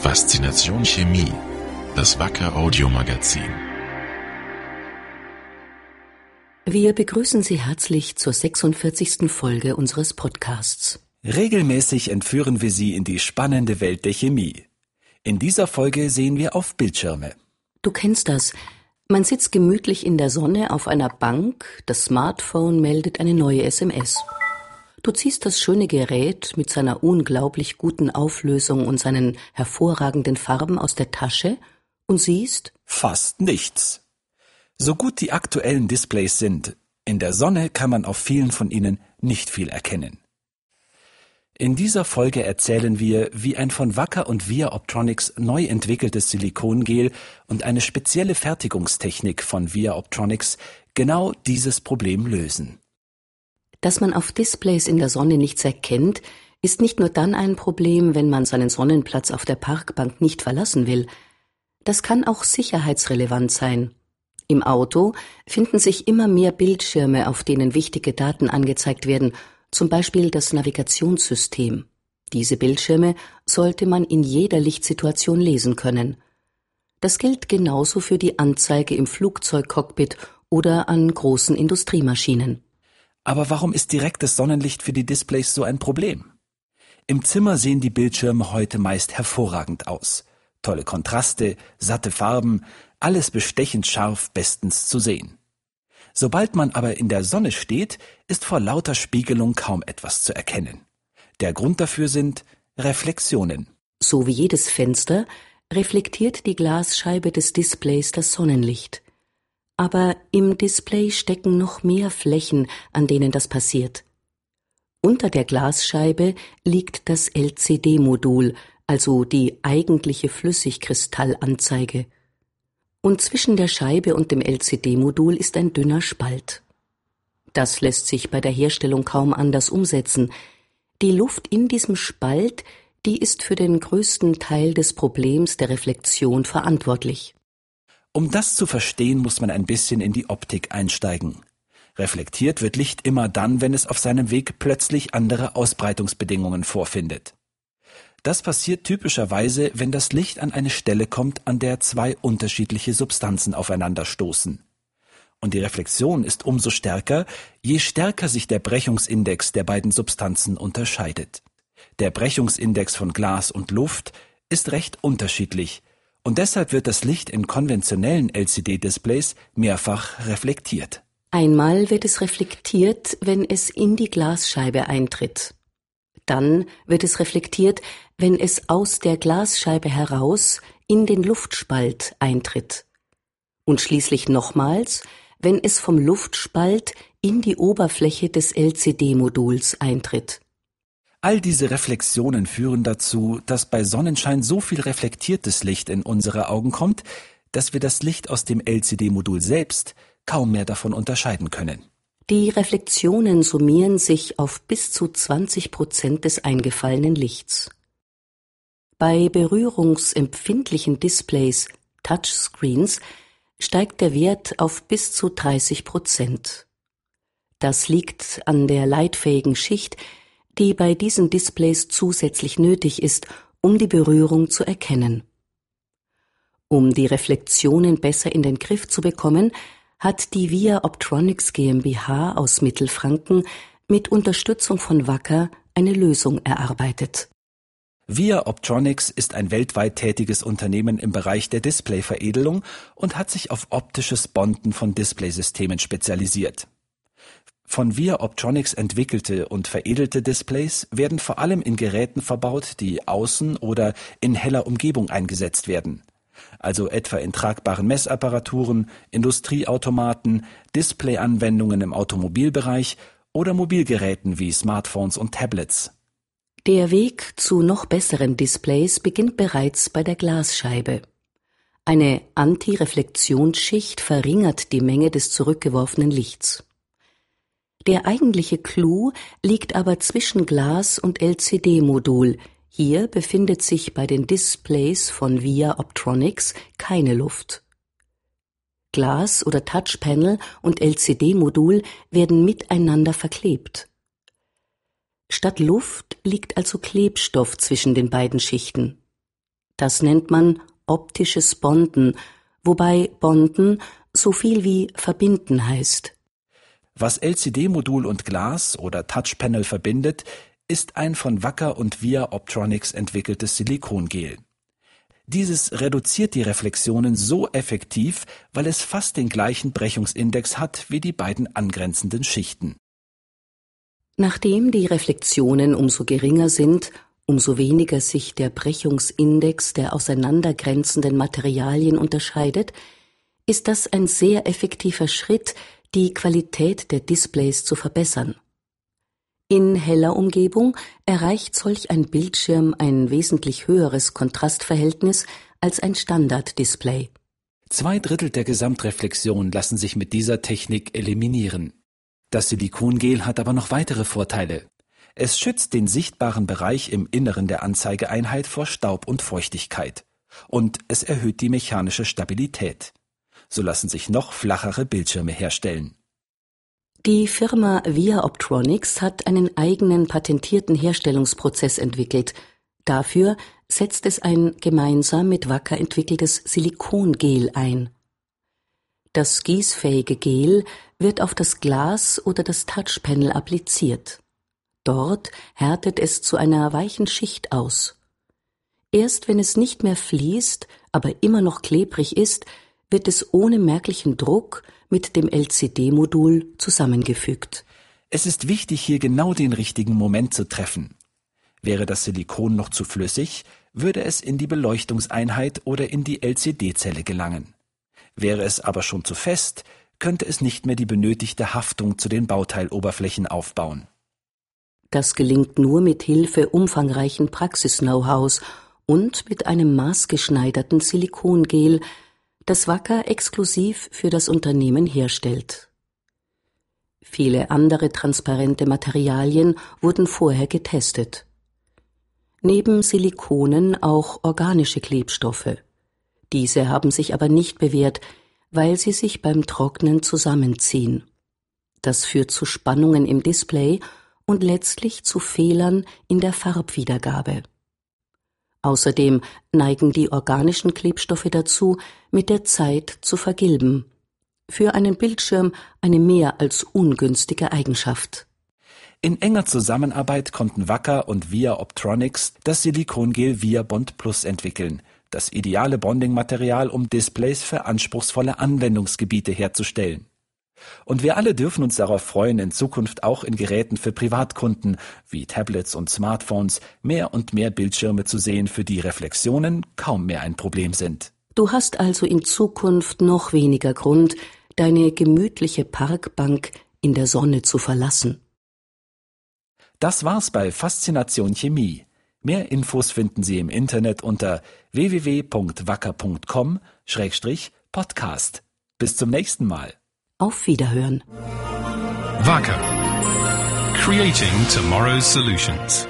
Faszination Chemie, das Wacker Audiomagazin. Wir begrüßen Sie herzlich zur 46. Folge unseres Podcasts. Regelmäßig entführen wir Sie in die spannende Welt der Chemie. In dieser Folge sehen wir auf Bildschirme. Du kennst das. Man sitzt gemütlich in der Sonne auf einer Bank, das Smartphone meldet eine neue SMS. Du ziehst das schöne Gerät mit seiner unglaublich guten Auflösung und seinen hervorragenden Farben aus der Tasche und siehst fast nichts. So gut die aktuellen Displays sind, in der Sonne kann man auf vielen von ihnen nicht viel erkennen. In dieser Folge erzählen wir, wie ein von Wacker und Via Optronics neu entwickeltes Silikongel und eine spezielle Fertigungstechnik von Via Optronics genau dieses Problem lösen. Dass man auf Displays in der Sonne nichts erkennt, ist nicht nur dann ein Problem, wenn man seinen Sonnenplatz auf der Parkbank nicht verlassen will. Das kann auch sicherheitsrelevant sein. Im Auto finden sich immer mehr Bildschirme, auf denen wichtige Daten angezeigt werden, zum Beispiel das Navigationssystem. Diese Bildschirme sollte man in jeder Lichtsituation lesen können. Das gilt genauso für die Anzeige im Flugzeugcockpit oder an großen Industriemaschinen. Aber warum ist direktes Sonnenlicht für die Displays so ein Problem? Im Zimmer sehen die Bildschirme heute meist hervorragend aus. Tolle Kontraste, satte Farben, alles bestechend scharf bestens zu sehen. Sobald man aber in der Sonne steht, ist vor lauter Spiegelung kaum etwas zu erkennen. Der Grund dafür sind Reflexionen. So wie jedes Fenster reflektiert die Glasscheibe des Displays das Sonnenlicht. Aber im Display stecken noch mehr Flächen, an denen das passiert. Unter der Glasscheibe liegt das LCD-Modul, also die eigentliche Flüssigkristallanzeige. Und zwischen der Scheibe und dem LCD-Modul ist ein dünner Spalt. Das lässt sich bei der Herstellung kaum anders umsetzen. Die Luft in diesem Spalt, die ist für den größten Teil des Problems der Reflexion verantwortlich. Um das zu verstehen, muss man ein bisschen in die Optik einsteigen. Reflektiert wird Licht immer dann, wenn es auf seinem Weg plötzlich andere Ausbreitungsbedingungen vorfindet. Das passiert typischerweise, wenn das Licht an eine Stelle kommt, an der zwei unterschiedliche Substanzen aufeinanderstoßen. Und die Reflexion ist umso stärker, je stärker sich der Brechungsindex der beiden Substanzen unterscheidet. Der Brechungsindex von Glas und Luft ist recht unterschiedlich, und deshalb wird das Licht in konventionellen LCD-Displays mehrfach reflektiert. Einmal wird es reflektiert, wenn es in die Glasscheibe eintritt. Dann wird es reflektiert, wenn es aus der Glasscheibe heraus in den Luftspalt eintritt. Und schließlich nochmals, wenn es vom Luftspalt in die Oberfläche des LCD-Moduls eintritt. All diese Reflexionen führen dazu, dass bei Sonnenschein so viel reflektiertes Licht in unsere Augen kommt, dass wir das Licht aus dem LCD-Modul selbst kaum mehr davon unterscheiden können. Die Reflexionen summieren sich auf bis zu 20 Prozent des eingefallenen Lichts. Bei berührungsempfindlichen Displays, Touchscreens, steigt der Wert auf bis zu 30 Prozent. Das liegt an der leitfähigen Schicht, die bei diesen Displays zusätzlich nötig ist, um die Berührung zu erkennen. Um die Reflexionen besser in den Griff zu bekommen, hat die Via Optronics GmbH aus Mittelfranken mit Unterstützung von Wacker eine Lösung erarbeitet. Via Optronics ist ein weltweit tätiges Unternehmen im Bereich der Displayveredelung und hat sich auf optisches Bonden von Displaysystemen spezialisiert. Von Via Optronics entwickelte und veredelte Displays werden vor allem in Geräten verbaut, die außen oder in heller Umgebung eingesetzt werden, also etwa in tragbaren Messapparaturen, Industrieautomaten, Displayanwendungen im Automobilbereich oder Mobilgeräten wie Smartphones und Tablets. Der Weg zu noch besseren Displays beginnt bereits bei der Glasscheibe. Eine Antireflexionsschicht verringert die Menge des zurückgeworfenen Lichts. Der eigentliche Clou liegt aber zwischen Glas und LCD-Modul. Hier befindet sich bei den Displays von Via Optronics keine Luft. Glas oder Touchpanel und LCD-Modul werden miteinander verklebt. Statt Luft liegt also Klebstoff zwischen den beiden Schichten. Das nennt man optisches Bonden, wobei Bonden so viel wie verbinden heißt. Was LCD-Modul und Glas oder Touchpanel verbindet, ist ein von Wacker und Via Optronics entwickeltes Silikongel. Dieses reduziert die Reflexionen so effektiv, weil es fast den gleichen Brechungsindex hat wie die beiden angrenzenden Schichten. Nachdem die Reflexionen umso geringer sind, umso weniger sich der Brechungsindex der auseinandergrenzenden Materialien unterscheidet, ist das ein sehr effektiver Schritt, die Qualität der Displays zu verbessern. In heller Umgebung erreicht solch ein Bildschirm ein wesentlich höheres Kontrastverhältnis als ein Standarddisplay. Zwei Drittel der Gesamtreflexion lassen sich mit dieser Technik eliminieren. Das Silikongel hat aber noch weitere Vorteile. Es schützt den sichtbaren Bereich im Inneren der Anzeigeeinheit vor Staub und Feuchtigkeit. Und es erhöht die mechanische Stabilität. So lassen sich noch flachere Bildschirme herstellen. Die Firma Via Optronics hat einen eigenen patentierten Herstellungsprozess entwickelt. Dafür setzt es ein gemeinsam mit Wacker entwickeltes Silikongel ein. Das gießfähige Gel wird auf das Glas oder das Touchpanel appliziert. Dort härtet es zu einer weichen Schicht aus. Erst wenn es nicht mehr fließt, aber immer noch klebrig ist, wird es ohne merklichen Druck mit dem LCD-Modul zusammengefügt. Es ist wichtig, hier genau den richtigen Moment zu treffen. Wäre das Silikon noch zu flüssig, würde es in die Beleuchtungseinheit oder in die LCD-Zelle gelangen. Wäre es aber schon zu fest, könnte es nicht mehr die benötigte Haftung zu den Bauteiloberflächen aufbauen. Das gelingt nur mit Hilfe umfangreichen Praxis-Know-hows und mit einem maßgeschneiderten Silikongel, das Wacker exklusiv für das Unternehmen herstellt. Viele andere transparente Materialien wurden vorher getestet. Neben Silikonen auch organische Klebstoffe. Diese haben sich aber nicht bewährt, weil sie sich beim Trocknen zusammenziehen. Das führt zu Spannungen im Display und letztlich zu Fehlern in der Farbwiedergabe. Außerdem neigen die organischen Klebstoffe dazu, mit der Zeit zu vergilben. Für einen Bildschirm eine mehr als ungünstige Eigenschaft. In enger Zusammenarbeit konnten Wacker und Via Optronics das Silikongel Via Bond Plus entwickeln, das ideale Bondingmaterial, um Displays für anspruchsvolle Anwendungsgebiete herzustellen. Und wir alle dürfen uns darauf freuen, in Zukunft auch in Geräten für Privatkunden wie Tablets und Smartphones mehr und mehr Bildschirme zu sehen, für die Reflexionen kaum mehr ein Problem sind. Du hast also in Zukunft noch weniger Grund, deine gemütliche Parkbank in der Sonne zu verlassen. Das war's bei Faszination Chemie. Mehr Infos finden Sie im Internet unter www.wacker.com-podcast. Bis zum nächsten Mal. Auf Wiederhören. Wacker. Creating tomorrow's solutions.